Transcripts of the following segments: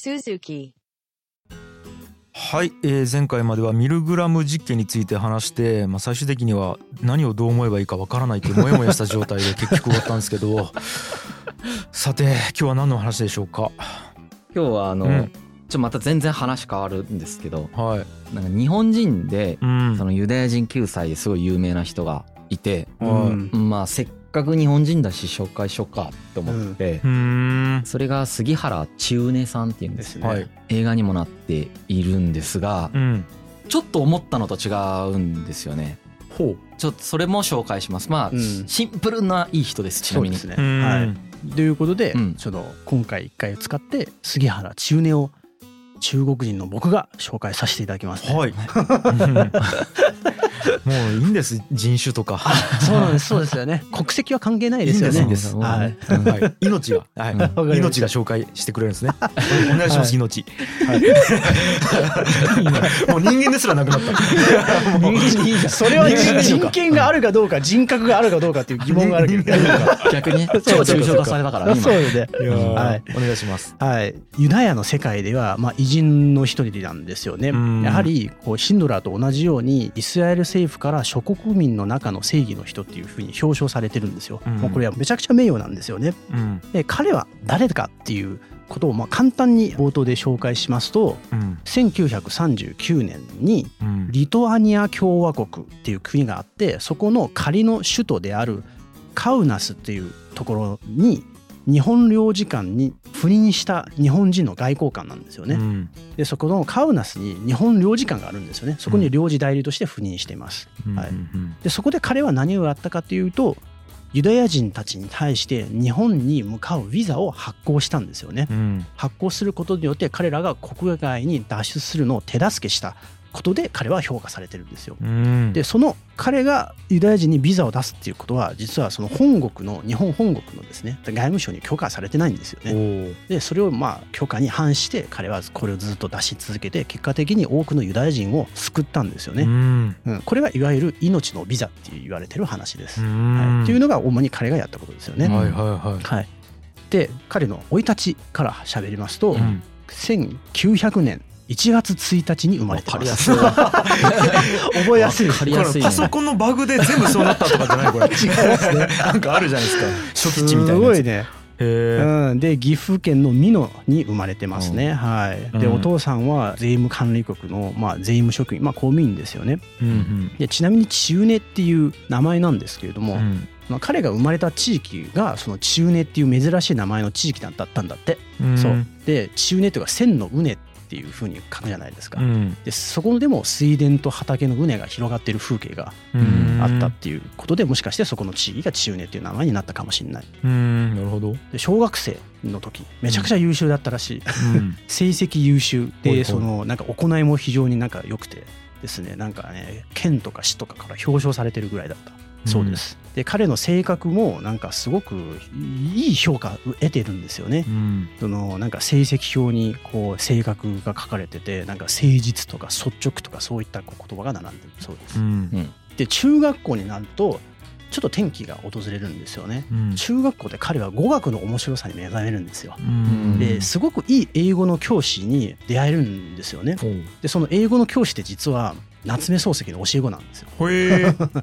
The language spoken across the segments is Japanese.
Suzuki. はい、えー前回まではミルグラム実験について話して、まあ、最終的には何をどう思えばいいかわからないというモヤモヤした状態で 結局終わったんですけど。さて今日は何の話でしょうか？今日はあの、うん。ちょっとまた全然話変わるんですけどはい、なんか日本人でうん。そのユダヤ人救済ですごい有名な人がいて、はい。まあせっかく日本人だし紹介しようかと思って、うーん。それが杉原千畝さんっていうんですよ、はい。映画にもなっているんですがうん。ちょっと思ったのと違うんですよね。ほちょっとそれも紹介します。まあ、うん。シンプルないい人ですちなみにそうですね。はい。ということで、うん。ちょっと今回一回使って杉原千畝を中国人の僕が紹介させていただきます、ね。はい もういいんです人種とかそうなんです。そうですよね。国籍は関係ないですよね。いいはい。うんはい、命が、はい命が紹介してくれるんですね。お願いします、はい命。もう人間ですらなくなった。それは人権があるかどうか人格があるかどうかっていう疑問があるけど。逆に超抽象化されたからそうよね。はいお願いします。はい、ユダヤの世界では、まあ、偉人の一人なんですよね。うんやはりこうヒンドラーと同じようにイスラエル政府から諸国民の中の正義の人っていうふうに表彰されてるんですよ。うんもうこれはめちゃくちゃ名誉なんですよね。うんで彼は誰かっていうことをまあ簡単に冒頭で紹介しますとうん1939年にうんリトアニア共和国っていう国があってそこの仮の首都であるカウナスっていうところに日本領事館に赴任した日本人の外交官なんですよね。うんでそこのカウナスに日本領事館があるんですよね。そこに領事代理として赴任しています。うんはいうんでそこで彼は何をやったかというとユダヤ人たちに対して日本に向かうビザを発行したんですよね。うん発行することによって彼らが国外に脱出するのを手助けしたことで彼は評価されてるんですよ。うんでその彼がユダヤ人にビザを出すっていうことは実はその本国の日本本国のですね外務省に許可されてないんですよおね。ーでそれをまあ許可に反して彼はこれをずっと出し続けて結果的に多くのユダヤ人を救ったんですようね。んうん、これがいわゆる命のビザって言われてる話です。うんはい、っていうのが主に彼がやったことですよね。はいはいはいはい、で彼の生い立ちから喋りますと、うん1900年1月1日に生まれてます。わかりやすい 覚えやすいパソコンのバグで全部そうなったとかじゃないこれ。違いますね。なんかあるじゃないですか。初期値みたいな。すごいね。うん、で岐阜県の美濃に生まれてますね。はい。で、うんお父さんは税務管理局のまあ税務職員、まあ公務員ですよね。うんでちなみに千畝っていう名前なんですけれども、うんうんまあ、彼が生まれた地域がその千畝っていう珍しい名前の地域だったんだって。うんそう。で千畝というか千の畝っていうふうに書くじゃないですか。うん。でそこでも水田と畑の畝が広がっている風景がうん。あったっていうことでもしかしてそこの地域が千畝っていう名前になったかもしれない。うん。なるほど。で小学生の時めちゃくちゃ優秀だったらしい、うん。成績優秀でそのなんか行いも非常になんか良くてですね。なんかね県とか市とかから表彰されてるぐらいだったそうです、で彼の性格もなんかすごくいい評価を得てるんですよね。うん。そのなんか成績表にこう性格が書かれててなんか誠実とか率直とかそういった言葉が並んでる。そうです、うん。で中学校になるとちょっと転機が訪れるんですよね。うん。中学校で彼は語学の面白さに目覚めるんですよ。うん。ですごくいい英語の教師に出会えるんですよね。でその英語の教師って実は夏目漱石の教え子なんですよ。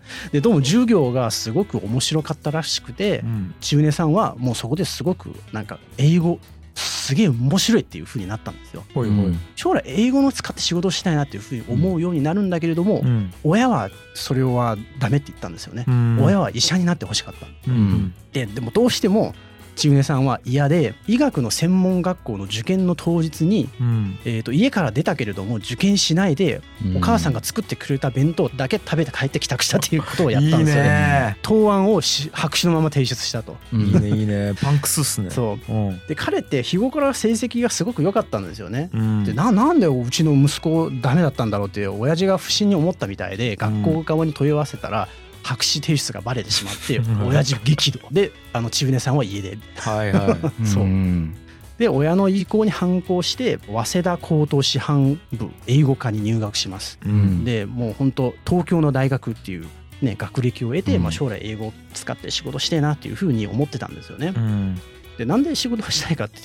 でどうも授業がすごく面白かったらしくてうん。中根さんはもうそこですごくなんか英語すげえ面白いっていう風になったんですよ。ほいほい。将来英語を使って仕事をしたいなっていうふうに思うようになるんだけれども、うん。親はそれはダメって言ったんですよね、うん。親は医者になってほしかった。うん。ででもどうしても千畝さんは嫌で医学の専門学校の受験の当日に、うん。えー、と家から出たけれども受験しないでお母さんが作ってくれた弁当だけ食べて帰って帰宅したっていうことをやったんですよ。いいね。ね答案をし白紙のまま提出したと。うん。いいね。いいねパンクスっすね。そう。うん。で彼って日頃から成績がすごく良かったんですよね。うん。でななんでうちの息子ダメだったんだろうって親父が不審に思ったみたいで学校側に問い合わせたら白紙提出がバレてしまってうん。親父激怒。であの千畝さんは家出。はいはい。そう。んで親の意向に反抗して早稲田高等師範部英語科に入学します。うん。でもう本当東京の大学っていう、ね、学歴を得て、うん。まあ、将来英語を使って仕事してえなっていうふうに思ってたんですよね。うん。でなんで仕事をしたいかって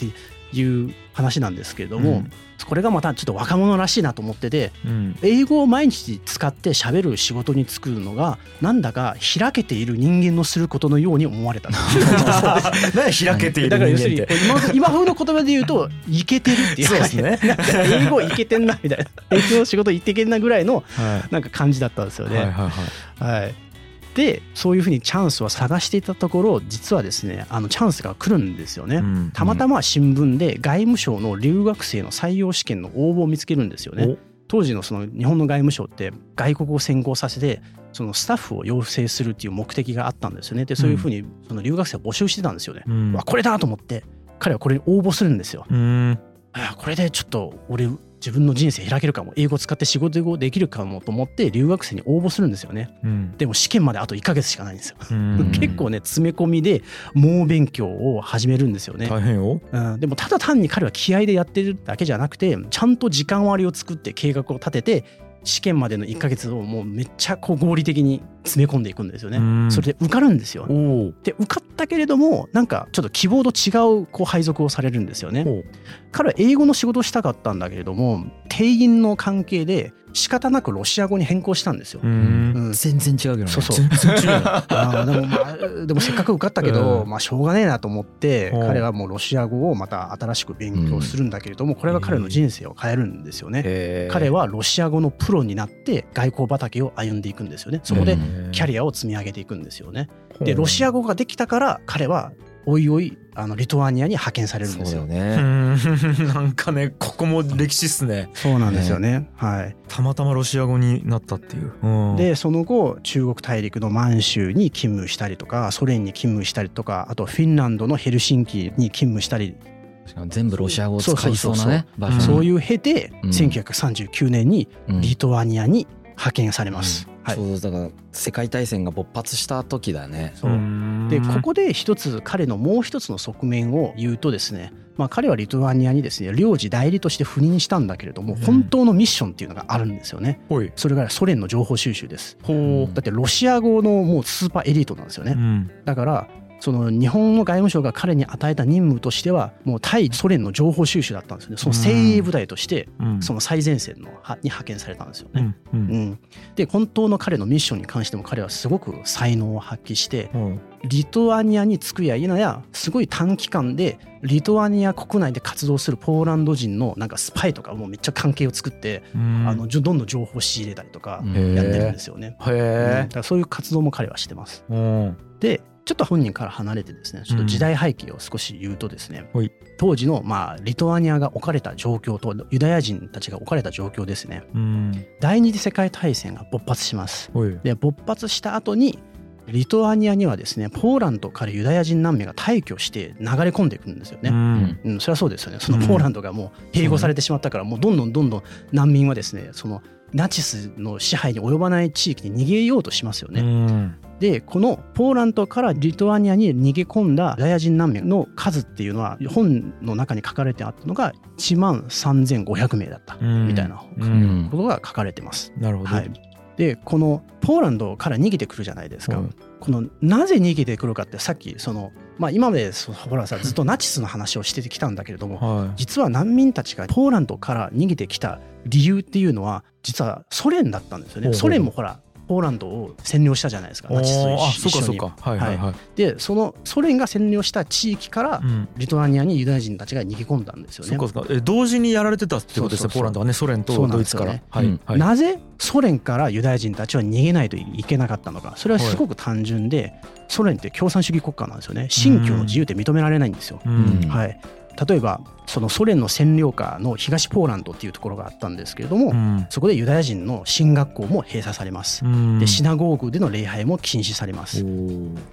いう話なんですけれども、うん。これがまたちょっと若者らしいなと思っててうん。英語を毎日使って喋る仕事に就くのがなんだか開けている人間のすることのように思われた 何開けているだから要するに人間って今今風の言葉で言うとイケてるっていう。そうですね。英語イケてんなみたいな。英語の仕事イケてんなぐらいのはなんか感じだったんですよいね。はいはいはい。はい、でそういうふうにチャンスを探していたところ実はですねあのチャンスが来るんですよね。うんたまたま新聞で外務省の留学生の採用試験の応募を見つけるんですよね。当時のその日本の外務省って外国を先行させてそのスタッフを養成するっていう目的があったんですよね。でそういうふうにその留学生を募集してたんですよね。うんわこれだと思って彼はこれに応募するんですよ。うんあこれでちょっと俺自分の人生開けるかも英語使って仕事できるかもと思って留学生に応募するんですよね。うんでも試験まであと1ヶ月しかないんですよ。うん 結構ね詰め込みで猛勉強を始めるんですよね。大変ようん、でもただ単に彼は気合でやってるだけじゃなくてちゃんと時間割を作って計画を立てて試験までの1ヶ月をもうめっちゃこう合理的に詰め込んでいくんですよね。うんそれで受かるんですよ。で受かったけれどもなんかちょっと希望と違うこう配属をされるんですよね。お彼は英語の仕事をしたかったんだけれども定員の関係で仕方なくロシア語に変更したんですよ。ううん。ん全然違うけどね。そうそう。全然違う。あーでもまあでもせっかく受かったけど、うん。まあしょうがねえなと思ってうん。彼はもうロシア語をまた新しく勉強するんだけれどもこれが彼の人生を変えるんですよね。彼はロシア語のプロになって外交畑を歩んでいくんですよね。そこでキャリアを積み上げていくんですよね。でロシア語ができたから彼はおいおいあのリトアニアに派遣されるんですよ。ね。ん。なんかねここも歴史っすね。そうなんですよね。はい。たまたまロシア語になったっていう、うん、でその後中国大陸の満州に勤務したりとかソ連に勤務したりとかあとフィンランドのヘルシンキに勤務したり、しかも全部ロシア語を使いそうなねそういう経て、うん。1939年にうん。リトアニアに派遣されます。はい。ちょうどだから世界大戦が勃発した時だね。そうでここで一つ彼のもう一つの側面を言うとですね、まあ、彼はリトアニアにですね領事代理として赴任したんだけれどもうん。本当のミッションっていうのがあるんですよね。ほい。それがソ連の情報収集です。ほだってロシア語のもうスーパーエリートなんですよね。う。うん。だからその日本の外務省が彼に与えた任務としてはもう対ソ連の情報収集だったんですよね。その精鋭部隊としてうん。その最前線のはに派遣されたんですよね。うん。ううん。ん、で本当の彼のミッションに関しても彼はすごく才能を発揮してう。んリトアニアに着くや否やすごい短期間でリトアニア国内で活動するポーランド人のなんかスパイとかもうめっちゃ関係を作って、うん。あのどんどん情報を仕入れたりとかうん。やってるんですよね。うん。へだからそういう活動も彼はしてます。でちょっと本人から離れてですねちょっと時代背景を少し言うとですね、はい。当時のまあリトアニアが置かれた状況とユダヤ人たちが置かれた状況ですね。うん。第二次世界大戦が勃発します。で勃発した後にリトアニアにはですねポーランドからユダヤ人難民が退去して流れ込んでいくんですよね、うん。うん、それはそうですよね。そのポーランドがもう併合されてしまったからもうどんどんどんどん難民はですねそのナチスの支配に及ばない地域に逃げようとしますよね、うん。でこのポーランドからリトアニアに逃げ込んだユダヤ人難民の数っていうのは本の中に書かれてあったのが1万3500名だったうんみたいなううんん。ことが書かれてます。なるほど。はい、でこのポーランドから逃げてくるじゃないですか。はいこのなぜ逃げてくるかってさっきその、まあ、今までそほらさ ずっとナチスの話をしてきたんだけれどもは実は難民たちがポーランドから逃げてきた理由っていうのは実はソ連だったんですよね。ソ連もほらポーランドを占領したじゃないですかいナチスと一緒に。そうかそうか。はいはいはい。でそのソ連が占領した地域からうん。リトアニアにユダヤ人たちが逃げ込んだんですよね。そうか。そうか。え同時にやられてたってことですねポーランドはねソ連とドイツから。なぜソ連からユダヤ人たちは逃げないといけなかったのか。それはすごく単純でソ連って共産主義国家なんですよね。信教の自由って認められないんですよ。うん。はい、例えばそのソ連の占領下の東ポーランドっていうところがあったんですけれども、うんそこでユダヤ人の進学校も閉鎖されます。うんでシナゴーグでの礼拝も禁止されます。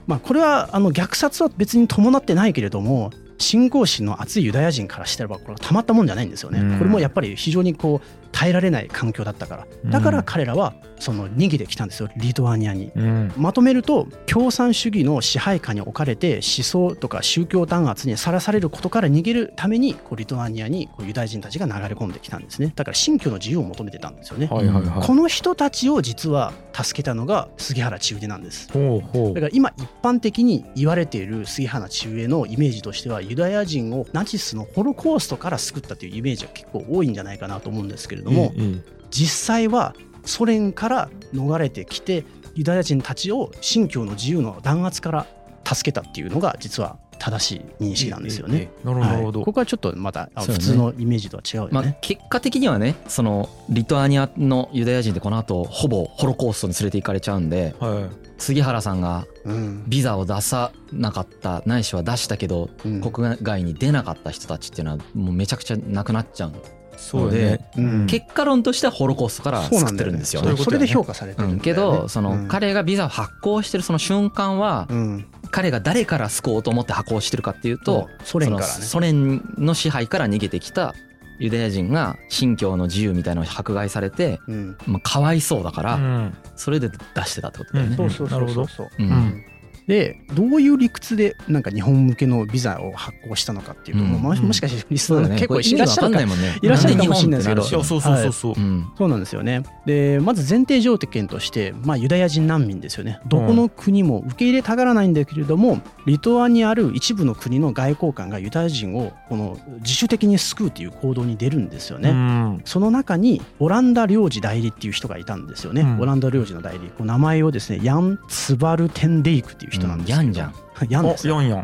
まあ、これはあの虐殺は別に伴ってないけれども信仰心の厚いユダヤ人からしたらばこれはたまったもんじゃないんですよね。うんこれもやっぱり非常にこう耐えられない環境だったからだから彼らはその逃げてきたんですよリトアニアに。うんまとめると共産主義の支配下に置かれて思想とか宗教弾圧にさらされることから逃げるためにこうリトアニアにこうユダヤ人たちが流れ込んできたんですねだから信教の自由を求めてたんですよね。はいはいはいこの人たちを実は助けたのが杉原千畝なんです。ほうほうだから今一般的に言われている杉原千畝のイメージとしてはユダヤ人をナチスのホロコーストから救ったというイメージが結構多いんじゃないかなと思うんですけれども、ええ実際はソ連から逃れてきてユダヤ人たちを信教の自由の弾圧から助けたっていうのが実は正しい認識なんですよね。なるほど。はい。ここはちょっとまた普通のイメージとは違うよね。まあ、結果的にはねそのリトアニアのユダヤ人ってこの後ほぼホロコーストに連れて行かれちゃうんではい杉原さんがうん。ビザを出さなかったないしは出したけどうん。国外に出なかった人たちっていうのはもうめちゃくちゃなくなっちゃうそうだね。うん。結果論としてはホロコーストから作ってるんですよね。それで評価されてるけどそのうん。彼がビザを発行してるその瞬間はうん。彼が誰から救おうと思って発行してるかっていうとソ連ソ連の支配から逃げてきたユダヤ人が信教の自由みたいなのを迫害されて、うん。まあ、かわいそうだから、うん。それで出してたってことだよね。そうそうそうなるほど。そううん。うんでどういう理屈でなんか日本向けのビザを発行したのかっていうと、うんもしもしかしてリスナーの結構いらっしゃるかもんね。いらっしゃるかもしれないですけどそうそうそうそう、うんそうなんですよね。でまず前提条件として、まあ、ユダヤ人難民ですよね。どこの国も受け入れたがらないんだけれども、リトアにある一部の国の外交官がユダヤ人をこの自主的に救うという行動に出るんですよね。うんその中にオランダ領事代理っていう人がいたんですよね。うんオランダ領事の代理。こう名前をですね、ヤン・ツバルテンデイクっていう人なんですけど、うんヤンじゃん。ヤンですよ。おヤンは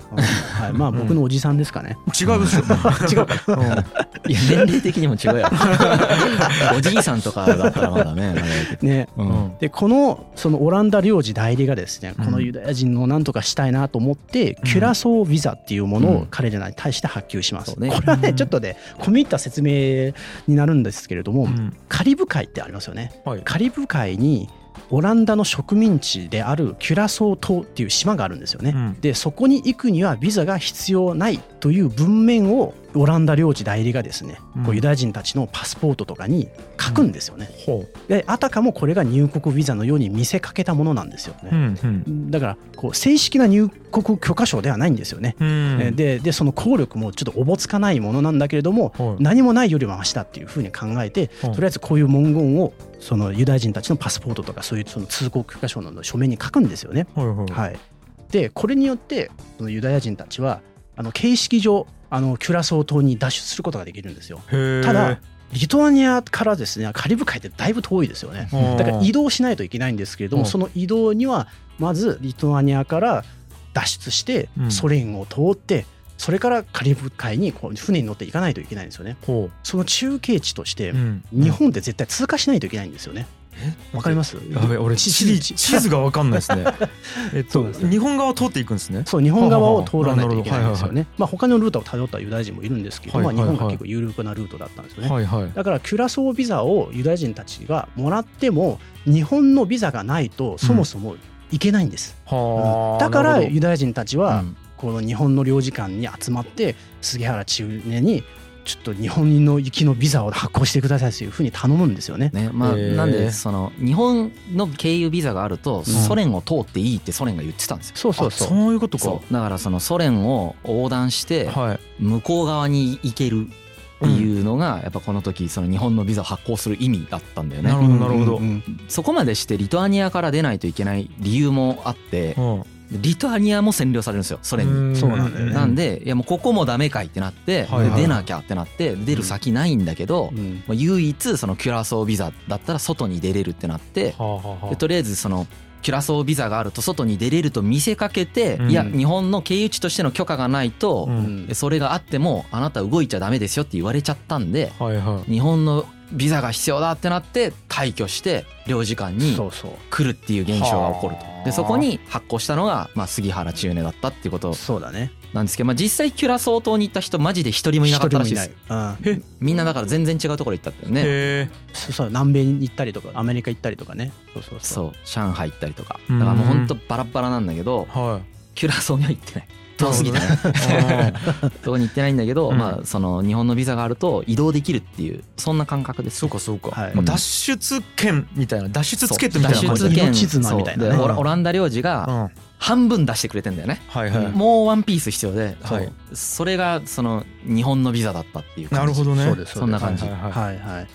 い、まあ僕のおじさんですかね。違うでしょ。違う。か。いや年齢的にも違うよ。おじいさんとかだったらまだね。ね。うん。でこのそのオランダ領事代理がですねうん。このユダヤ人のなんとかしたいなと思って、うん。キュラソービザっていうものうん。を彼らに対して発給します、これはねうん。ちょっとね込み入った説明になるんですけれども、うん。カリブ海ってありますよね。はい。カリブ海にオランダの植民地であるキュラソー島っていう島があるんですよね、うん。でそこに行くにはビザが必要ないという文面をオランダ領事代理がですね、こううんユダヤ人たちのパスポートとかに書くんですよね、ほであたかもこれが入国ビザのように見せかけたものなんですよううね、んうん。だからこう正式な入国許可証ではないんですよね、うん。えででその効力もちょっとおぼつかないものなんだけれども、はい。何もないよりはマシだっていうふうに考えて、はい。とりあえずこういう文言をそのユダヤ人たちのパスポートとかそういうその通行許可証の書面に書くんですよね。はい、でこれによってそのユダヤ人たちはあの形式上あのキュラソー島に脱出することができるんですよ。ただリトアニアからですねカリブ海ってだいぶ遠いですよね。うんだから移動しないといけないんですけれども、うんその移動にはまずリトアニアから脱出してうんソ連を通ってそれからカリブ海にこう船に乗っていかないといけないんですよね。ほその中継地として日本って絶対通過しないといけないんですよね。わかります？やべ俺地地理地地図がわかんないですね えっと日本側を通っていくんですね？そう日本側を通らないといけないんですよね。まあ他のルートをたどったユダヤ人もいるんですけど、はいはいはいまあ日本が結構有力なルートだったんですよね。はいはいだからキュラソービザをユダヤ人たちがもらっても日本のビザがないとそもそも行けないんです。はあだからユダヤ人たちはうんこの日本の領事館に集まって杉原千畝にちょっと日本の行きのビザを発行してくださいというふうに頼むんですよね。ねまあ、なんでその日本の経由ビザがあるとんソ連を通っていいってソ連が言ってたんですよ。そうそうそう。あそういうことか。そう。だからそのソ連を横断してはい。向こう側に行けるっていうのがやっぱこの時その日本のビザを発行する意味だったんだよね。なるほどなるほど。そこまでしてリトアニアから出ないといけない理由もあってうんリトアニアも占領されるんですよソ連に。そうなんだよね。なんでいやもうここもダメかいってなってではいはい。出なきゃってなって出る先ないんだけどうん。唯一そのキュラソービザだったら外に出れるってなってはあはあとりあえずそのキュラソービザがあると外に出れると見せかけて、うん。いや日本の経由地としての許可がないとう、うんそれがあってもあなた動いちゃダメですよって言われちゃったんではいはい。日本のビザが必要だってなって退去して領事館に来るっていう現象が起こると。はあ。でそこに発行したのが、まあ、杉原千畝だったっていうことそうだね。なんですけど、まあ、実際キュラソー島に行った人マジで一人もいなかったらしいです。うん。みんなだから全然違うところ行ったってね。へえそう南米に行ったりとかアメリカ行ったりとかね。そうそうそう。上海行ったりとか。うん。だからもうほんとバラバラなんだけどはキュラソーには行ってない遠すぎてね。いそこに行ってないんだけど、うん。まあその日本のビザがあると移動できるっていうそんな感覚ですそうかそうか。はい。まあ脱出券みたいな脱出チケットみたいな。脱感じ出券。命綱みたいな。ねオランダ領事うん。がは半分出してくれてんだよね、いはい。もうワンピース必要で、はい。それがその日本のビザだったっていう感じ。なるほどね。そうです。そんな感じ。はいはいはい。はいはい。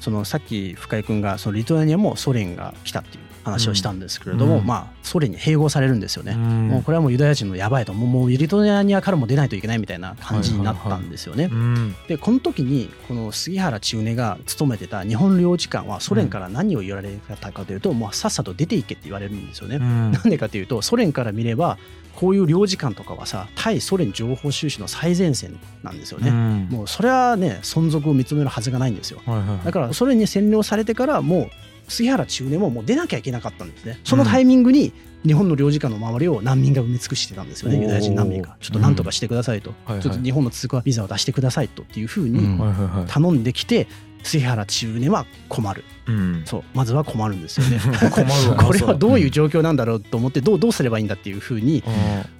そのさっき深井君がそのリトアニアもソ連が来たっていう話をしたんですけれども、うんまあソ連に併合されるんですよね。うんもうこれはもうユダヤ人のやばいともうもうリトアニアからも出ないといけないみたいな感じになったんですよね。うんでこの時にこの杉原千畝が勤めてた日本領事館はソ連から何を言われたかというと、もうさっさと出ていけって言われるんですよね。うんなんでかというとソ連から見ればこういう領事館とかはさ対ソ連情報収集の最前線なんですよね。うんもうそれはね存続を認めるはずがないんですよ。はいはいはいだからソ連に占領されてからもう杉原千畝ももう出なきゃいけなかったんですね。そのタイミングに日本の領事館の周りを難民が埋め尽くしてたんですよねユダヤ人難民が。ちょっとなんとかしてくださいと、はいはい。ちょっと日本の通過ビザを出してくださいとっていうふううに頼んできて杉原千畝は困る。うん。そう。まずは困るんですよね。これはどういう状況なんだろうと思ってどうどうすればいいんだっていうふうに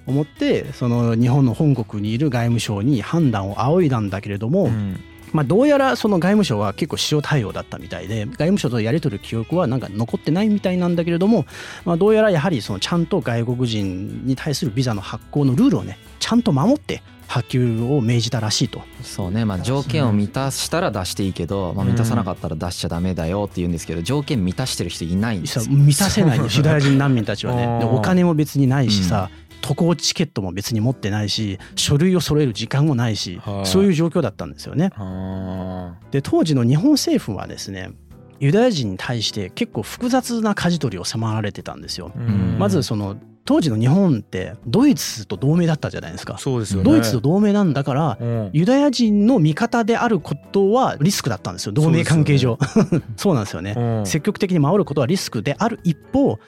思ってその日本の本国にいる外務省に判断を仰いだんだけれども、うんまあ、どうやらその外務省は結構塩対応だったみたいで外務省とやり取る記憶はなんか残ってないみたいなんだけれども、まあ、どうやらやはりそのちゃんと外国人に対するビザの発行のルールをねちゃんと守って発給を命じたらしいと。そうね。まあ条件を満たしたら出していいけど、まあ、満たさなかったら出しちゃダメだよって言うんですけど条件満たしてる人いないんですよ。満たせないんですユダヤ人難民たちはね。お金も別にないしさ、渡航チケットも別に持ってないし書類を揃える時間もないし、はいそういう状況だったんですよね。あで当時の日本政府はですねユダヤ人に対して結構複雑な舵取りを迫られてたんですよ。まずその当時の日本ってドイツと同盟だったじゃないですか。そうですよねドイツと同盟なんだからうんユダヤ人の味方であることはリスクだったんですよ同盟関係上。そうなんですよね。うん積極的に守ることはリスクである一方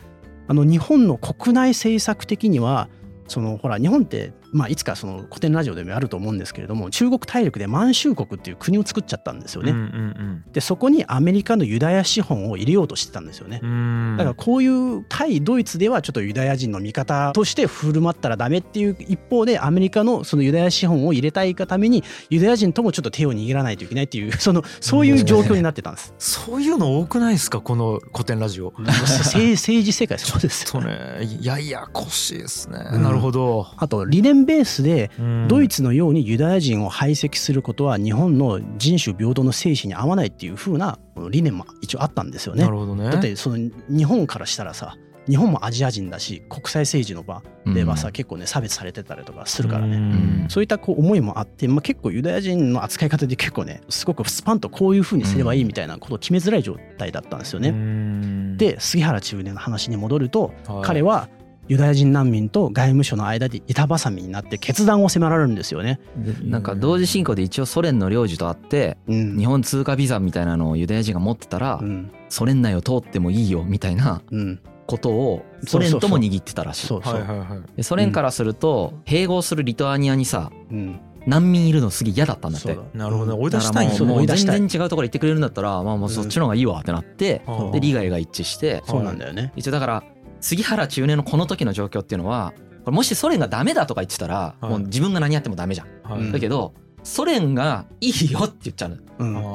あの日本の国内政策的にはそのほら日本って、まあ、いつかその古典ラジオでもあると思うんですけれども中国大陸で満州国っていう国を作っちゃったんですよね。うんうんでそこにアメリカのユダヤ資本を入れようとしてたんですよね。う。ん。だからこういう対ドイツではちょっとユダヤ人の味方として振る舞ったらダメっていう一方でアメリカのそのユダヤ資本を入れたいがためにユダヤ人ともちょっと手を握らないといけないっていう そのそういう状況になってたんです。そういうの多くないですか？この古典ラジオ。政政治世界そうですよそうねややこしいですね、うんなるほど、あと理念ベースでドイツツのようにユダヤ人を排斥することは日本の人種平等の精神に合わないっていう風な理念も一応あったんですよね。な。るほどね。だってその日本からしたらさ日本もアジア人だし国際政治の場ではさ、うん。結構ね差別されてたりとかするからね、ねそういったこう思いもあって、まあ、結構ユダヤ人の扱い方で結構ねすごくスパンとこういう風にすればいいみたいなことを決めづらい状態だったんですよね。ねで杉原千畝の話に戻ると、彼はユダヤ人難民と外務省の間で板挟みになって決断を迫られるんですよね。でなんか同時進行で一応ソ連の領事と会ってうん。日本通過ビザみたいなのをユダヤ人が持ってたらうん。ソ連内を通ってもいいよみたいなうん、ことをソ連とも握ってたらしい。ソ連からすると併合するリトアニアにさうん、難民いるのすげえ嫌だったんだって。なるほどね。追い出したいんやそうもう全然違うところ行ってくれるんだったらまあもうそっちの方がいいわってなってうん。で利害が一致してそうなんだよね。一応だから杉原中年のこの時の状況っていうのはこれもしソ連がダメだとか言ってたらはい。もう自分が何やってもダメじゃん。はい。うんだけどソ連がいいよって言っちゃうの。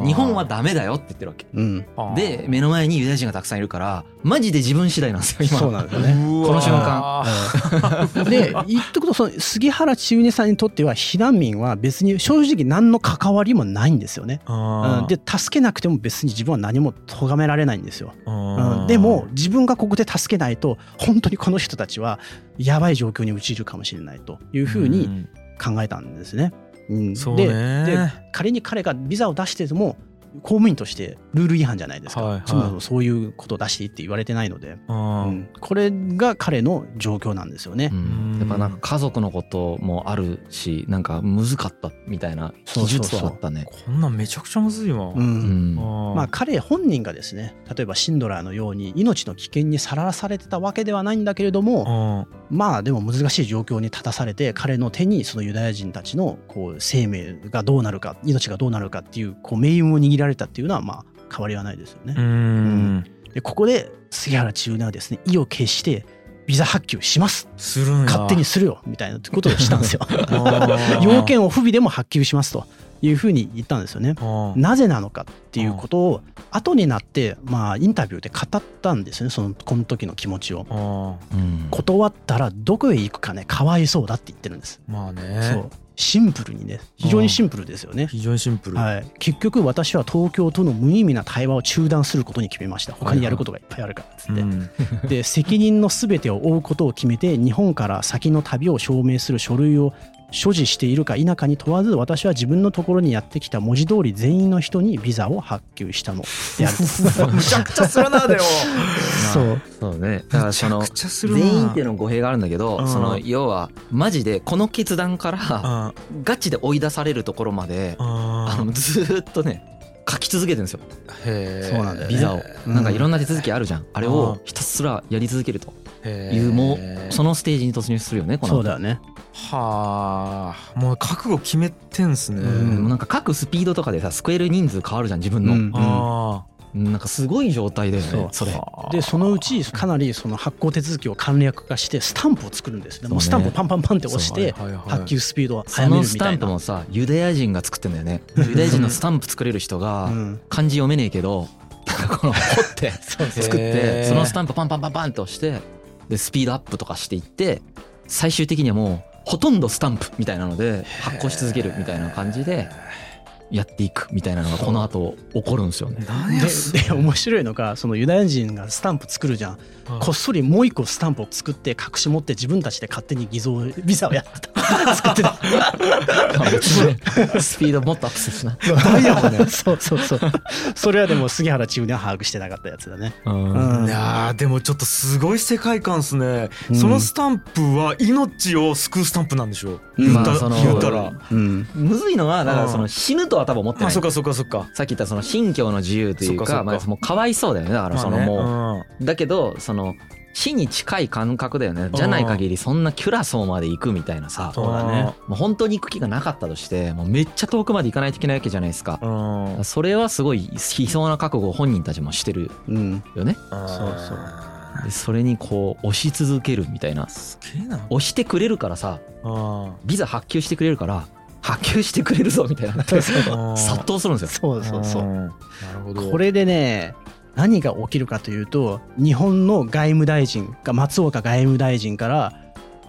うん。日本はダメだよって言ってるわけ。うん、で目の前にユダヤ人がたくさんいるからマジで自分次第なんですよ今。そうなんだよね。この瞬間。で言っとくとその杉原千畝さんにとっては避難民は別に正直何の関わりもないんですよね。うん、で助けなくても別に自分は何も咎められないんですよ。うん、でも自分がここで助けないと本当にこの人たちはやばい状況に陥るかもしれないというふうにん。考えたんですね。うん、そうで仮に彼がビザを出してても公務員としてルール違反じゃないですか、はいはい。そもそもそういうことを出していいって言われてないので、あうーん、これが彼の状況なんですよね。うん。やっぱなんか家族のこともあるしなんか難かったみたいな記述はあったね。こんなんめちゃくちゃむずいわ、ううん。まあ彼本人がですね例えばシンドラーのように命の危険にさらされてたわけではないんだけれどもあまあでも難しい状況に立たされて彼の手にそのユダヤ人たちのこう生命がどうなるか命がどうなるかっていうこう命運を握られたっていうのはまあ変わりはないですよねーう。んでここで杉原千畝はですね意を決してビザ発給しますする勝手にするよみたいなことをしたんですよ。要件を不備でも発給しますというふうに言ったんですよね。なぜなのかっていうことを後になってまあインタビューで語ったんですよねそのこの時の気持ちを。あうん断ったらどこへ行くかねかわいそうだって言ってるんです。ーまあねそうシンプルにね非常にシンプルですよね。非常にシンプル、はい、結局私は東京との無意味な対話を中断することに決めました。他にやることがいっぱいあるからっつって、うん。で責任の全てを負うことを決めて日本から先の旅を証明する書類を所持しているか否かに問わず私は自分のところにやってきた文字通り全員の人にビザを発給したの。であると。むちゃくちゃするなでもそう。そうね。だからその全員っていうの語弊があるんだけどうん。その要はマジでこの決断からあガチで追い出されるところまでああのずーっとね書き続けてるんですよ。へー。そうなんだビザを。うんなんかいろんな手続きあるじゃん。あれをひたすらやり続けるというもうそのステージに突入するよねこのそうだよね。はあ。もう覚悟決めてんすね、うん。なんか書くスピードとかでさ救える人数変わるじゃん自分の、うんあなんかすごい状態だよねそう。それ。あでそのうちかなりその発行手続きを簡略化してスタンプを作るんです。ねもうスタンプをパンパンパンって押して発給スピードをそ速めのスタンプるみたいなもさユダヤ人が作ってんだよね。ユダヤ人のスタンプ作れる人がうん。漢字読めねえけどなんかこの掘って 作ってそのスタンプパンパンパンパンって押してでスピードアップとかしていって最終的にはもうほとんどスタンプみたいなので発行し続けるみたいな感じでやっていくみたいなのがこの後起こるんですよね。でで面白いのがそのユダヤ人がスタンプ作るじゃん。こっそりもう一個スタンプを作って隠し持って自分たちで勝手に偽造ビザをやってた。作ってた。スピードもっとアップするしな。ダイヤもね。そうそうそう。それはでも杉原千畝は把握してなかったやつだね。うん。うん。いやーでもちょっとすごい世界観っすね、うん。そのスタンプは命を救うスタンプなんでしょう。ん言った,、まあその言ったら。うん。むずいのはだからその死ぬとは多分思ってない。あそっかそっかそっか。さっき言ったその信教の自由というかかまあもうかわいそうだよね。だからそのまあね。もう。だけどその死に近い感覚だよね。じゃない限りそんなキュラソーまで行くみたいなさ。うんそうだね。もう本当に行く気がなかったとしてもうめっちゃ遠くまで行かないといけないわけじゃないですか。うん。うんそれはすごい悲壮な覚悟を本人たちもしてるうん。よねそうそう。でそれにこう押し続けるみたいな。すげえな。押してくれるからさあビザ発給してくれるから発給してくれるぞみたいな。殺到するんですよ。そうそうそう。なるほど。これでね何が起きるかというと日本の外務大臣が松岡外務大臣から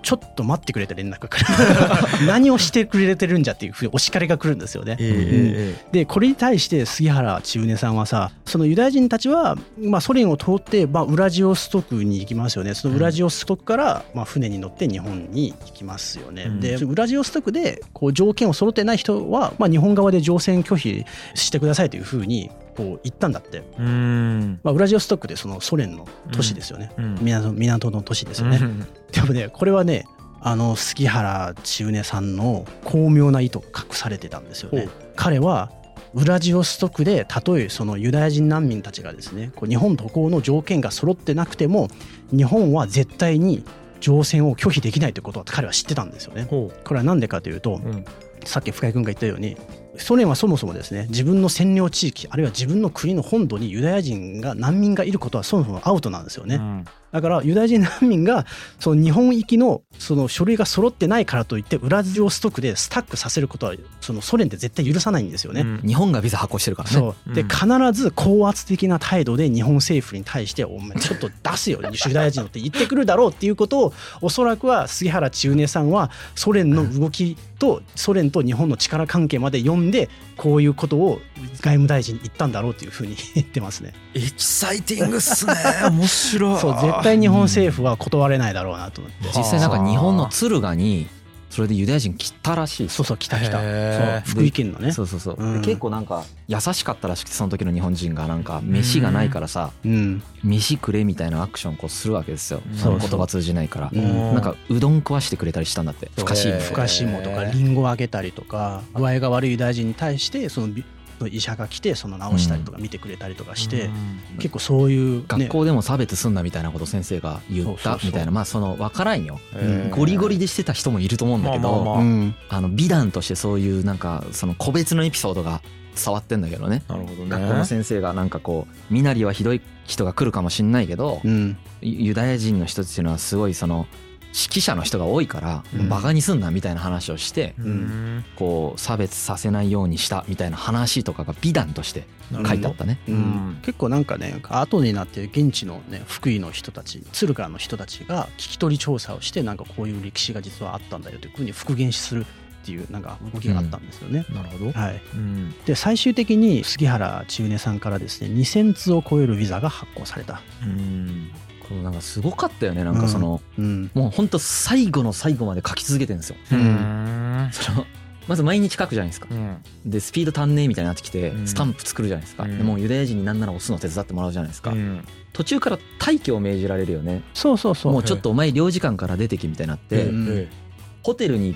ちょっと待ってくれって連絡が来る。何をしてくれてるんじゃっていうふうにお叱りが来るんですよね。ええでこれに対して杉原千畝さんはさそのユダヤ人たちは、まあ、ソ連を通って、まあ、ウラジオストクに行きますよね。そのウラジオストクから、まあ、船に乗って日本に行きますよね。うん。でウラジオストクでこう条件を揃ってない人は、まあ、日本側で乗船拒否してくださいというふうにこう言ったんだって。まあ、ウラジオストクでそのソ連の都市ですよね、うん。港港の都市ですよね、うん。でもねこれはねあの杉原千畝さんの巧妙な意図が隠されてたんですよね。彼はウラジオストクでたとえそのユダヤ人難民たちがですねこう日本渡航の条件が揃ってなくても日本は絶対に乗船を拒否できないということは彼は知ってたんですよね。ほこれは何でかというとううん。さっき深井君が言ったようにソ連はそもそもですね自分の占領地域あるいは自分の国の本土にユダヤ人が難民がいることはそもそもアウトなんですよね。うんだからユダヤ人難民がその日本行きのその書類が揃ってないからといってウラジオストクでスタックさせることはそのソ連って絶対許さないんですよね。うん。日本がビザ発行してるからね。そう。でうん。必ず高圧的な態度で日本政府に対して「お前ちょっと出すよ ユダヤ人の」って言ってくるだろうっていうことをおそらくは杉原千畝さんはソ連の動きとソ連と日本の力関係まで読んでこういうことを外務大臣に言ったんだろうっていうふうに言ってますね。エキサイティングっすね。面白い。そう絶対日本政府は断れないだろうなと思って。実際なんか日本の敦賀にそれでユダヤ人来たらしいそうそう来た来た。福井県のね。そうそうそう、うん。で結構なんか優しかったらしくてその時の日本人がなんか飯がないからさうん。飯くれみたいなアクションをこうするわけですよ。そう言葉通じないから、うん。なんかうどん食わしてくれたりしたんだって。ふかしふかし芋とかリンゴをあげたりとか具合が悪いユダヤ人に対してそのび医者が来てその治したりとか見てくれたりとかして、結構そういう、ね、学校でも差別すんなみたいなこと先生が言ったみたいなまあその分からんよ。ゴリゴリでしてた人もいると思うんだけど、まあの美談としてそういうなんかその個別のエピソードが伝わってんだけどね。なるほどね。学校の先生がなんかこう身なりはひどい人が来るかもしんないけど、ユダヤ人の人っていうのはすごいその指揮者の人が多いからうん。バカにすんなみたいな話をしてうん。こう差別させないようにしたみたいな話とかが美談として書いてあったね。うん。うん。結構なんかね後になって現地のね福井の人たち敦賀の人たちが聞き取り調査をしてなんかこういう歴史が実はあったんだよというふうに復元するっていうなんか動きがあったんですよね。なるほど。はい、うん。で最終的に杉原千畝さんからですね2,000通を超えるビザが発行された。うんこのなんかすごかったよね。なんかその、うん。もうほんと最後の最後まで書き続けてるんですよ。うん。そのまず毎日書くじゃないですか。うん。でスピード足んねえみたいになってきてうん。スタンプ作るじゃないですか、うん。でもうユダヤ人になんなら押すの手伝ってもらうじゃないですか、うん。途中から退去を命じられるよね。そうそうそう。もうちょっとお前領事館から出てけみたいになって、うん。ホテルに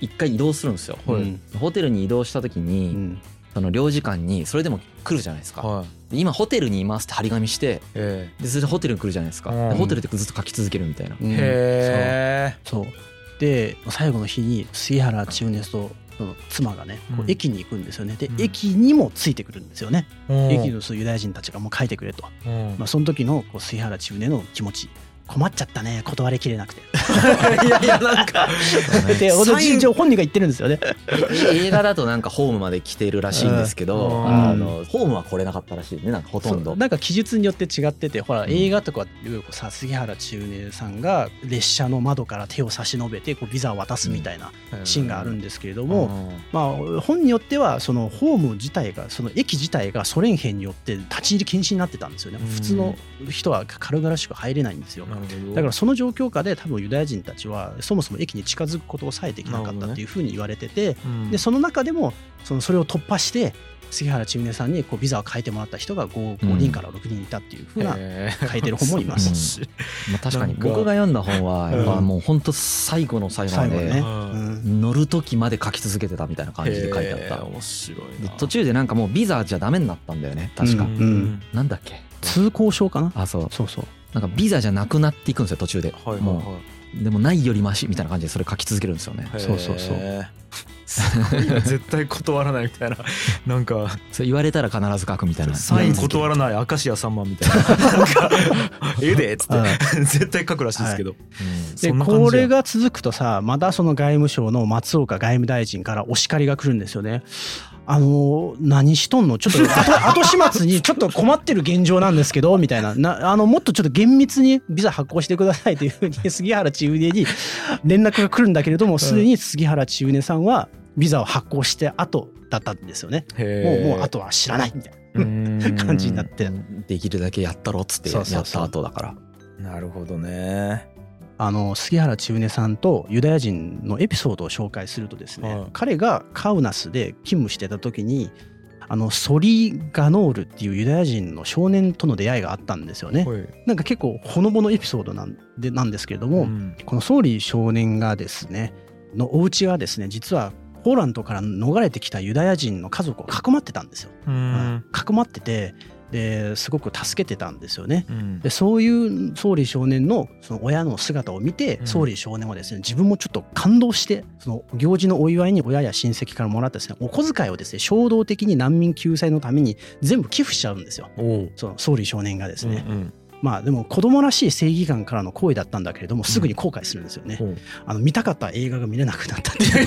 一回移動するんですよ、うん。ホテルに移動した時うに、ん。その領事館にそれでも来るじゃないですか、はい。で今ホテルにいますって張り紙してえでそれでホテルに来るじゃないですか、うん。でホテルでずっと書き続けるみたいな、うん。へえ。そう。で最後の日に杉原千畝とその妻がね駅に行くんですよね。で、うん。駅にもついてくるんですよね、駅ののそうユダヤ人たちがもう書いてくれと、まあ、その時のこう杉原千畝の気持ち困っちゃったね断りきれなくて。いやいやなんか。で本人が言ってるんですよね。え映画だとなんかホームまで来てるらしいんですけど、うん。あのホームは来れなかったらしいねなんかほとんど。なんか記述によって違っててほらうん。映画とかいうさ杉原千畝さんが列車の窓から手を差し伸べてこうビザを渡すみたいなシーンがあるんですけれども、まあ、本によってはそのホーム自体がその駅自体がソ連兵によって立ち入り禁止になってたんですよね。うん。普通の人は軽々しく入れないんですよだからその状況下で多分ユダヤ人たちはそもそも駅に近づくことをさえできなかったっていうふうに言われてて、うん。でその中でもそのそれを突破して杉原千畝さんにこうビザを変えてもらった人が 5, 5人から6人いたっていうふうな書いてる本もいま うん。す。まあ、確かに僕が読んだ本はやっぱうん。もう本当最後の最後までね、ううん。乗る時まで書き続けてたみたいな感じで書いてあった。面白い途中でなんかもうビザじゃダメになったんだよね確か、うん。うん。なんだっけ？通行証かな？あそう。そうそうなんかビザじゃなくなっていくんですよ途中で、はいはいもはう。でもないよりマシみたいな感じでそれ書き続けるんですよね。いそうそうそう。絶対断らないみたいな。なんか。それ言われたら必ず書くみたいな。サイン断らない明石家さんまみたいな。なんか ええでっつって。絶対書くらしいですけど。うんでそんな感じや。これが続くとさまたその外務省の松岡外務大臣からお叱りが来るんですよね。あの何しとんの？ちょっと後 後始末にちょっと困ってる現状なんですけどみたいな。なあのもっとちょっと厳密にビザ発行してくださいというふうに杉原千畝に連絡が来るんだけれどもすでに杉原千畝さんはビザを発行して後だったんですよね。もうもう後は知らないみたいな。感じになって。できるだけやったろっつってやった後だから。なるほどねあの杉原千畝さんとユダヤ人のエピソードを紹介するとですね、はい。彼がカウナスで勤務してた時にあのソリガノールっていうユダヤ人の少年との出会いがあったんですよね。はい。なんか結構ほのぼのエピソードなんでなんですけれども、うん。このソーリー少年がですねのお家はですね実はポーランドから逃れてきたユダヤ人の家族をかくまってたんですよ。うん。かくまっててですごく助けてたんですよね。うん。でそういうソリー少年のその親の姿を見て、うん。ソリー少年はですね自分もちょっと感動してその行事のお祝いに親や親戚からもらったですねお小遣いをですね衝動的に難民救済のために全部寄付しちゃうんですよ。そのソリー少年がですね、うんまあでも子供らしい正義感からの行為だったんだけれどもすぐに後悔するんですよね、うん。あの見たかった映画が見れなくなったっていう。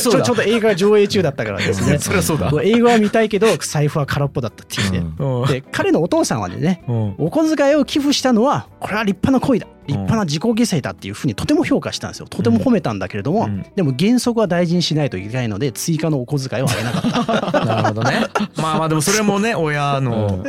ちょっと映画上映中だったからですね。そりゃそうだ。映画は見たいけど財布は空っぽだったっていうね、うん。うん。で彼のお父さんはねうん。お小遣いを寄付したのはこれは立派な行為だ立派な自己犠牲だっていうふうにとても評価したんですよ。とても褒めたんだけれども、うん。でも原則は大事にしないといけないので追加のお小遣いをあげなかった。なるほどね。まあまあでもそれもね親の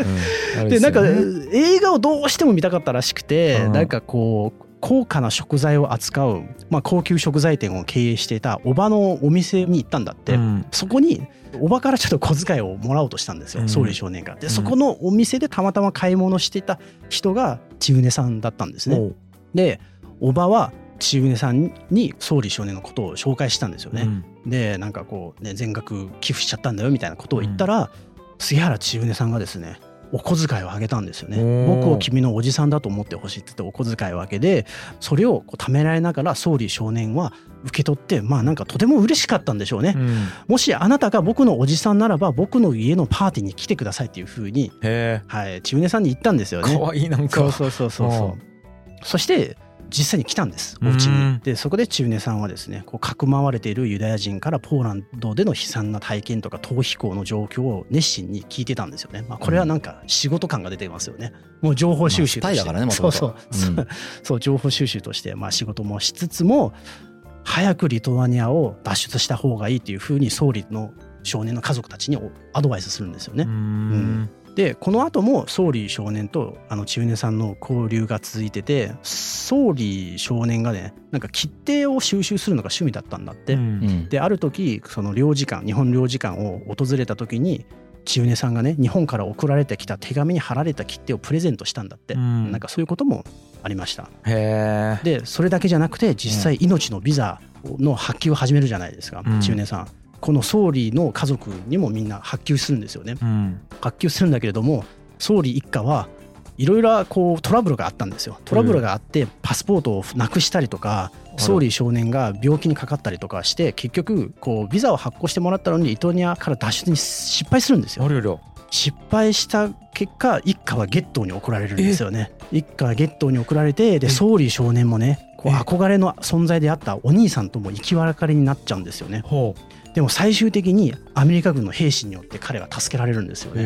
あれですなんか映画をどうしても見たかったらしくて、うん。なんかこう高価な食材を扱う、まあ、高級食材店を経営していたおばのお店に行ったんだって、うん。そこにおばからちょっと小遣いをもらおうとしたんですよ、うん。総理少年が。でうん。そこのお店でたまたま買い物してた人が千畝さんだったんですね。でおばは千畝さんに総理少年のことを紹介したんですよね。うん。でなんかこう、ね、全額寄付しちゃったんだよみたいなことを言ったら、杉原千畝さんがですねお小遣いをあげたんですよね。僕を君のおじさんだと思ってほしいって言ってお小遣いをあげてそれをこう貯められながら総理少年は受け取ってまあなんかとても嬉しかったんでしょうね、うん。もしあなたが僕のおじさんならば僕の家のパーティーに来てくださいっていうふうにへはい千畝さんに言ったんですよね。えかわいいなんか。そうそうそうそうそして実際に来たんですお家うんに。でそこでチューネさんはですねこうかくまわれているユダヤ人からポーランドでの悲惨な体験とか逃避行の状況を熱心に聞いてたんですよね、まあ、これはなんか仕事感が出てますよね。もう情報収集として、まあスパイだからねそうそうそう,、うん。そう。情報収集としてまあ仕事もしつつも早くリトアニアを脱出した方がいいっていうふうに総理の少年の家族たちにアドバイスするんですよね。うんでこの後も総理少年とあの千畝さんの交流が続いてて総理少年がねなんか切手を収集するのが趣味だったんだって。うん。うん。である時その領事館日本領事館を訪れた時に千畝さんがね日本から送られてきた手紙に貼られた切手をプレゼントしたんだって、うん。なんかそういうこともありました。でそれだけじゃなくて実際命のビザの発給を始めるじゃないですか、うん。千畝さん。この総理の家族にもみんな発給するんですよね。うん。発給するんだけれども総理一家はいろいろこうトラブルがあったんですよ。トラブルがあってパスポートをなくしたりとから総理少年が病気にかかったりとかして結局こうビザを発行してもらったのにリトアニアから脱出に失敗するんですよ。あれよ失敗した結果一家はゲットーに送られるんですよね。一家はゲットーに送られてでえ総理少年もねこうえ憧れの存在であったお兄さんとも生き別れになっちゃうんですよね。ほでも最終的にアメリカ軍の兵士によって彼は助けられるんですようね。へ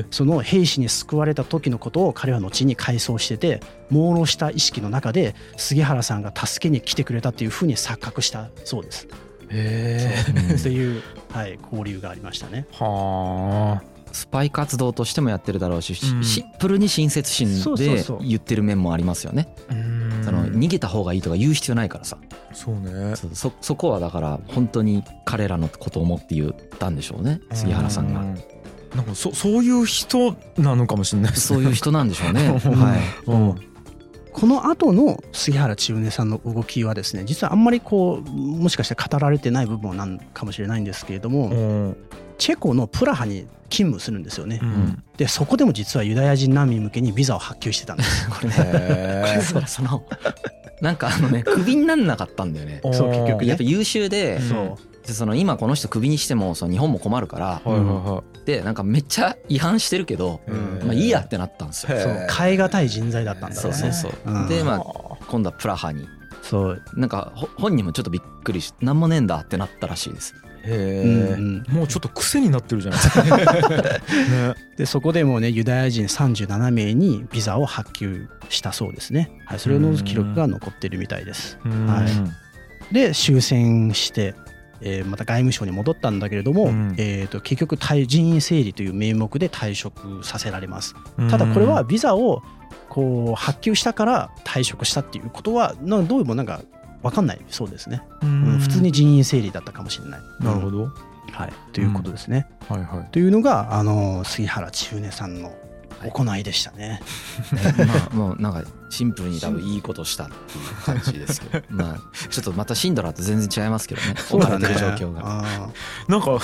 えその兵士に救われた時のことを彼は後に回想してて朦朧した意識の中で杉原さんが助けに来てくれたっていうふうに錯覚したそうです。へう。んという、はい、交流がありましたね。えはスパイ活動としてもやってるだろうし、しうん。シンプルに親切心でそうそうそう。言ってる面もありますよね。あうん。その逃げた方がいいとか言う必要ないからさ。そうね。そそそこはだから本当に彼らのことを思って言ったんでしょうね杉原さんが。うなんかそそういう人なのかもしれないですね。そういう人なんでしょうね。うん。はい。うん。この後の杉原千畝さんの動きはですね実はあんまりこうもしかして語られてない部分なんかもしれないんですけれども、うん。チェコのプラハに勤務するんですよね。うんでそこでも実はユダヤ人難民向けにビザを発給してたんです。これねへえそうそのなんかあのねクビになんなかったんだよね。そう結局ねやっぱ優秀で、うんそうでその今この人クビにしてもその日本も困るからはいはいはでなんかめっちゃ違反してるけど、まあいいやってなったんですよ。変え難い人材だったんだよね。そうそうそう。うんでまあ今度はプラハにそうなんかほ本人もちょっとびっくりしなんもねえんだってなったらしいです。へうんえもうちょっと癖になってるじゃないですか。ね。でそこでもうねユダヤ人37名にビザを発給したそうですね、はい、それの記録が残ってるみたいです。はい。で終戦して、えーまた外務省に戻ったんだけれども、うん。えー、と結局退人員整理という名目で退職させられます。うん。ただこれはビザをこう発給したから退職したっていうことはなどうもなんか分かんない。そうですね、ううんん普通に人員整理だったかもしれない。なるほど。はい、ということですね、はいはい。というのがあの杉原千畝さんの行いでしたね。ね まあもうなんかシンプルに多分いいことしたっていう感じですけど。まあちょっとまたシンドラーと全然違いますけどね。置かれてる状況が。あなんか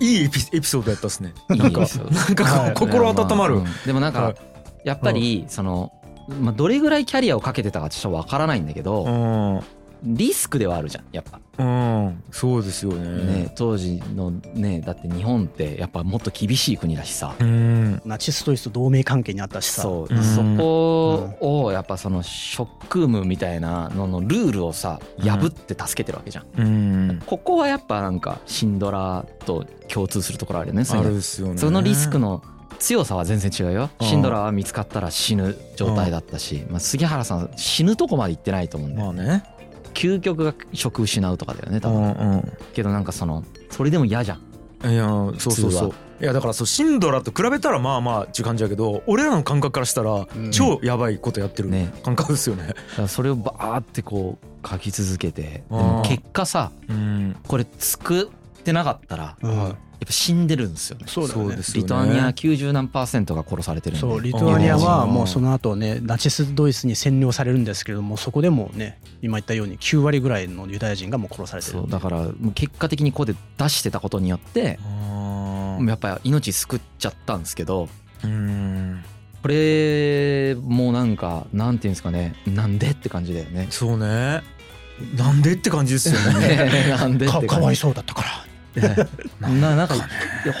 いいエピエピソードやったっすね。なんかですよなんか心温まる。うんでもなんかはい。やっぱりそのまあどれぐらいキャリアをかけてたかちょっとわからないんだけどうん。リスクではあるじゃんやっぱ。うん。そうですよね。ね当時のねだって日本ってやっぱもっと厳しい国だしさ。うん。ーナチスドイツと同盟関係にあったしさ。そう。うん。そこをやっぱその職務みたいなののルールをさ破って助けてるわけじゃん。うん。ここはやっぱなんかシンドラーと共通するところあるよねそうあるですよね。そのリスクの強さは全然違うよ。うん。シンドラーは見つかったら死ぬ状態だったし、まあ、杉原さん死ぬとこまで行ってないと思うんだよ、まあね。究極が職失うとかだよね多う分、ん。けどなんかそのそれでも嫌じゃん。うんいやそうそうそう。いやだからそうシンドラと比べたらまあまあっていう感じだけど俺らの感覚からしたらうん。超やばいことやってるね。感覚ですよね。だからそれをバーってこう書き続けてでうん。も結果さうん。これ作ってなかったらうんやっぱ死んでるんですよね。そうだよね。ですよね。リトアニア90何パーセントが殺されてるんで。そうリトアニアはうん。もうその後ねナチスドイツに占領されるんですけれどもそこでもね今言ったように9割ぐらいのユダヤ人がもう殺されてる。そうだからもう結果的にここで出してたことによってあやっぱり命救っちゃったんですけどーうん。これもなんかなんていうんですかねなんでって感じだよね。そうね。なんでって感じですよね。なんでって感じ。かかわいそうだったからな なんか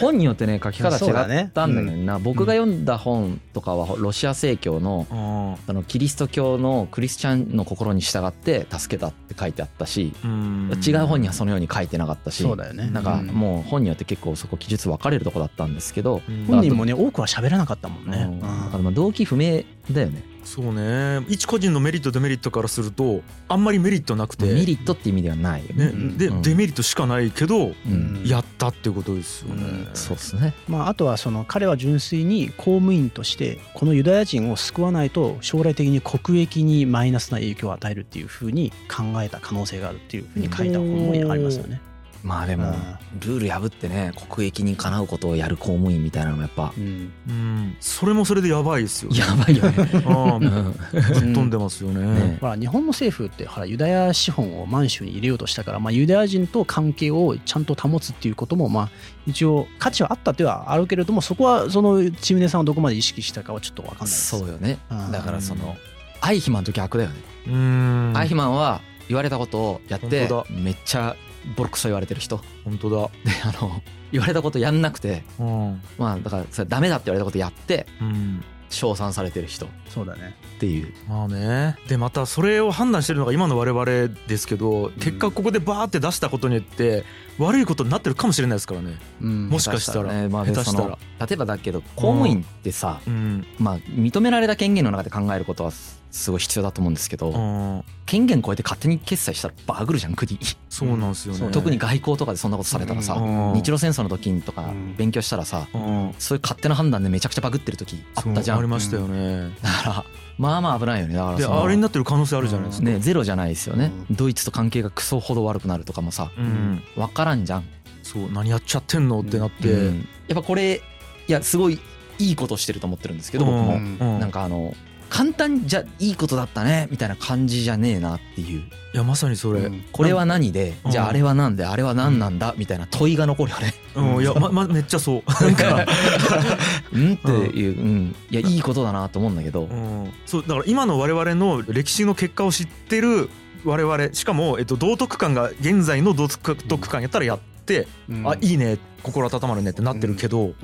本によってね書き方違ったんだよな、僕が読んだ本とかはロシア正教のああのキリスト教のクリスチャンの心に従って助けたって書いてあったし、うん。違う本にはそのように書いてなかったしそうだよね。なんかうん。もう本によって結構そこ記述分かれるとこだったんですけど、うん。本人もね多くは喋らなかったもんね。うん。だからまあ動機不明だよねそうね。一個人のメリットデメリットからするとあんまりメリットなくて。メリットって意味ではないよね。ねうん。でうん。デメリットしかないけどうん。やったっていうことですよね。うん。そうですね。まあ、あとはその彼は純粋に公務員としてこのユダヤ人を救わないと将来的に国益にマイナスな影響を与えるっていうふうに考えた可能性があるっていうふうに書いた本もありますよね。まあでもうん。ルール破ってね国益にかなうことをやる公務員みたいなのもやっぱうん。うん。それもそれでやばいですよね。やばいよね。ああぶうん。っ飛んでますよね。ね。ほら日本の政府ってほらユダヤ資本を満州に入れようとしたから、まあ、ユダヤ人と関係をちゃんと保つっていうこともまあ一応価値はあったってはあるけれどもそこはそのチムネさんはどこまで意識したかはちょっと分かんないです。そうよね。うん。だからそのアイヒマンと逆だよね。うん。アイヒマンは言われたことをやってめっちゃボロクソ言われてる人。本当だ。であの言われたことやんなくて。うん。まあだからそれダメだって言われたことやって。うん。称賛されてる人。っそうだね。ていう。まあね。でまたそれを判断してるのが今の我々ですけど結果ここでバーって出したことによって悪いことになってるかもしれないですからね。うん。もしかしたら。ね。まあ下手したら。例えばだけど公務員ってさうん。まあ認められた権限の中で考えることはすすごい必要だと思うんですけどうん。権限超えて勝手に決済したらバグるじゃん国。そうなんですよね。特に外交とかでそんなことされたらさうん。日露戦争の時とかうん。勉強したらさうん。そういう勝手な判断でめちゃくちゃバグってる時あったじゃそうありんましたよね。だからまあまあ危ないよね。だからあれになってる可能性あるじゃないですか。ねゼロじゃないですよね。うドイツと関係がクソほど悪くなるとかもさうん。分からんじゃん。そう何やっちゃってんのってなって。うん。やっぱこれいやすごいいいことしてると思ってるんですけど僕も。なんかあの簡単にじゃあいいことだったねみたいな感じじゃねえなっていう。いやまさにそれ。うん。これは何で？うん。じゃああれは何で？あれは何なんだ？みたいな問いが残るよね。うん。いやままめっちゃそう。なんか。うんっていううん。いやいいことだなと思うんだけど。うん。そうだから今の我々の歴史の結果を知ってる我々しかも、えっと、道徳観が現在の道徳観やったらやって、うん。あいいね心温まるねってなってるけど、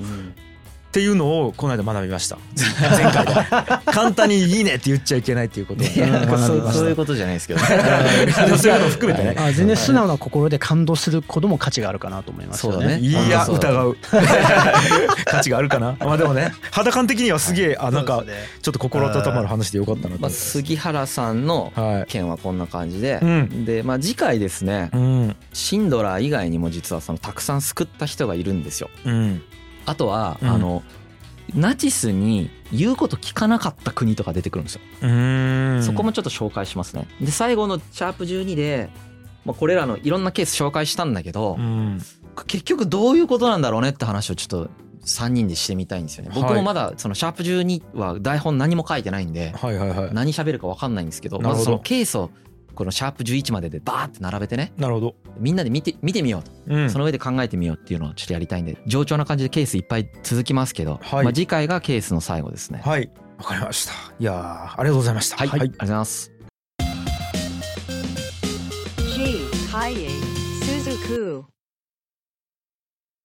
っうんていうのをこの間学びました。前回で。簡単に「いいね」って言っちゃいけないっていうこと。そうそういうことじゃないですけど。ねそういうの含めてね。あ全然素直な心で感動することも価値があるかなと思いますよそうだね。いや疑う。価値があるかな。まあでもね肌感的にはすげえあなんかちょっと心温まる話でよかったなとまあ杉原さんのはい。件はこんな感じで。うん。でまあ次回ですねうん。シンドラー以外にも実はそのたくさん救った人がいるんですよ。うんあとはうん。あのナチスに言うこと聞かなかった国とか出てくるんですよ。うん。そこもちょっと紹介しますね。で最後のシャープ12でまあこれらのいろんなケース紹介したんだけどうん。結局どういうことなんだろうねって話をちょっと3人でしてみたいんですよね。僕もまだそのシャープ12は台本何も書いてないんではい何喋るか分かんないんですけど。まずそのケースをこのシャープ11まででバーって並べてね。なるほど。みんなで見て見てみようと。うん。その上で考えてみようっていうのをちょっとやりたいんで冗長な感じでケースいっぱい続きますけど、はい。まあ、次回がケースの最後ですね。はい。わかりました。いやーありがとうございました。はい、ありがとうございます。G. Kaye Suzuku.